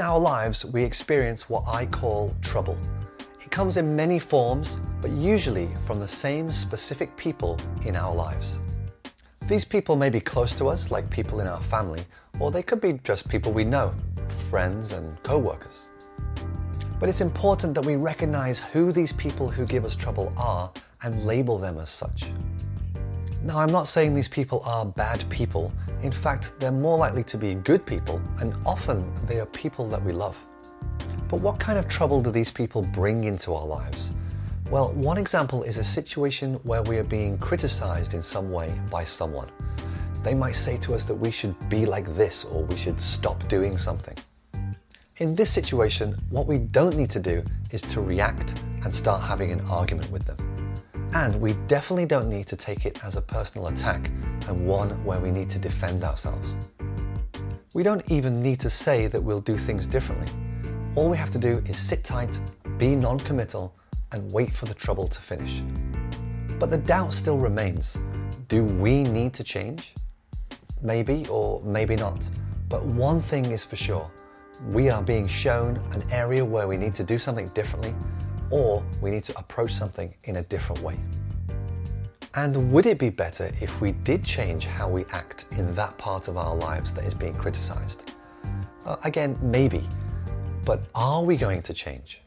our lives, we experience what I call trouble. It comes in many forms, but usually from the same specific people in our lives. These people may be close to us, like people in our family, or they could be just people we know, friends and co workers. But it's important that we recognize who these people who give us trouble are and label them as such. Now, I'm not saying these people are bad people. In fact, they're more likely to be good people, and often they are people that we love. But what kind of trouble do these people bring into our lives? Well, one example is a situation where we are being criticized in some way by someone. They might say to us that we should be like this or we should stop doing something. In this situation, what we don't need to do is to react and start having an argument with them. And we definitely don't need to take it as a personal attack and one where we need to defend ourselves. We don't even need to say that we'll do things differently. All we have to do is sit tight, be non committal, and wait for the trouble to finish. But the doubt still remains do we need to change? Maybe or maybe not. But one thing is for sure we are being shown an area where we need to do something differently or we need to approach something in a different way. And would it be better if we did change how we act in that part of our lives that is being criticized? Uh, again, maybe. But are we going to change?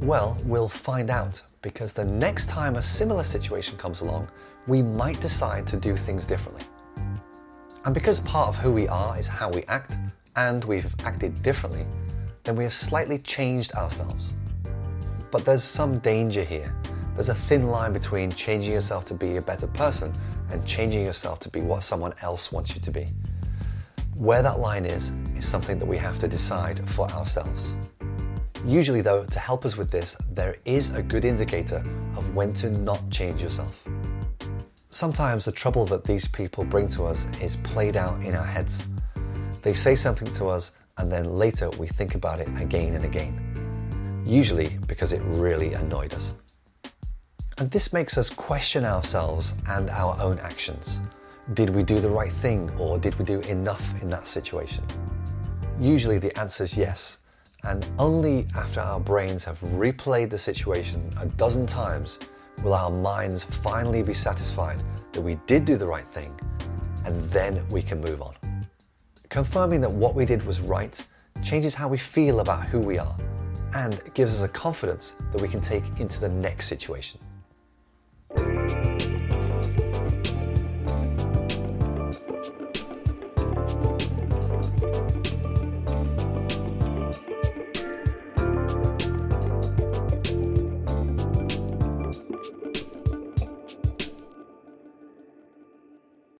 Well, we'll find out because the next time a similar situation comes along, we might decide to do things differently. And because part of who we are is how we act, and we've acted differently, then we have slightly changed ourselves. But there's some danger here. There's a thin line between changing yourself to be a better person and changing yourself to be what someone else wants you to be. Where that line is, is something that we have to decide for ourselves. Usually, though, to help us with this, there is a good indicator of when to not change yourself. Sometimes the trouble that these people bring to us is played out in our heads. They say something to us, and then later we think about it again and again, usually because it really annoyed us. And this makes us question ourselves and our own actions. Did we do the right thing or did we do enough in that situation? Usually the answer is yes, and only after our brains have replayed the situation a dozen times will our minds finally be satisfied that we did do the right thing, and then we can move on. Confirming that what we did was right changes how we feel about who we are and gives us a confidence that we can take into the next situation.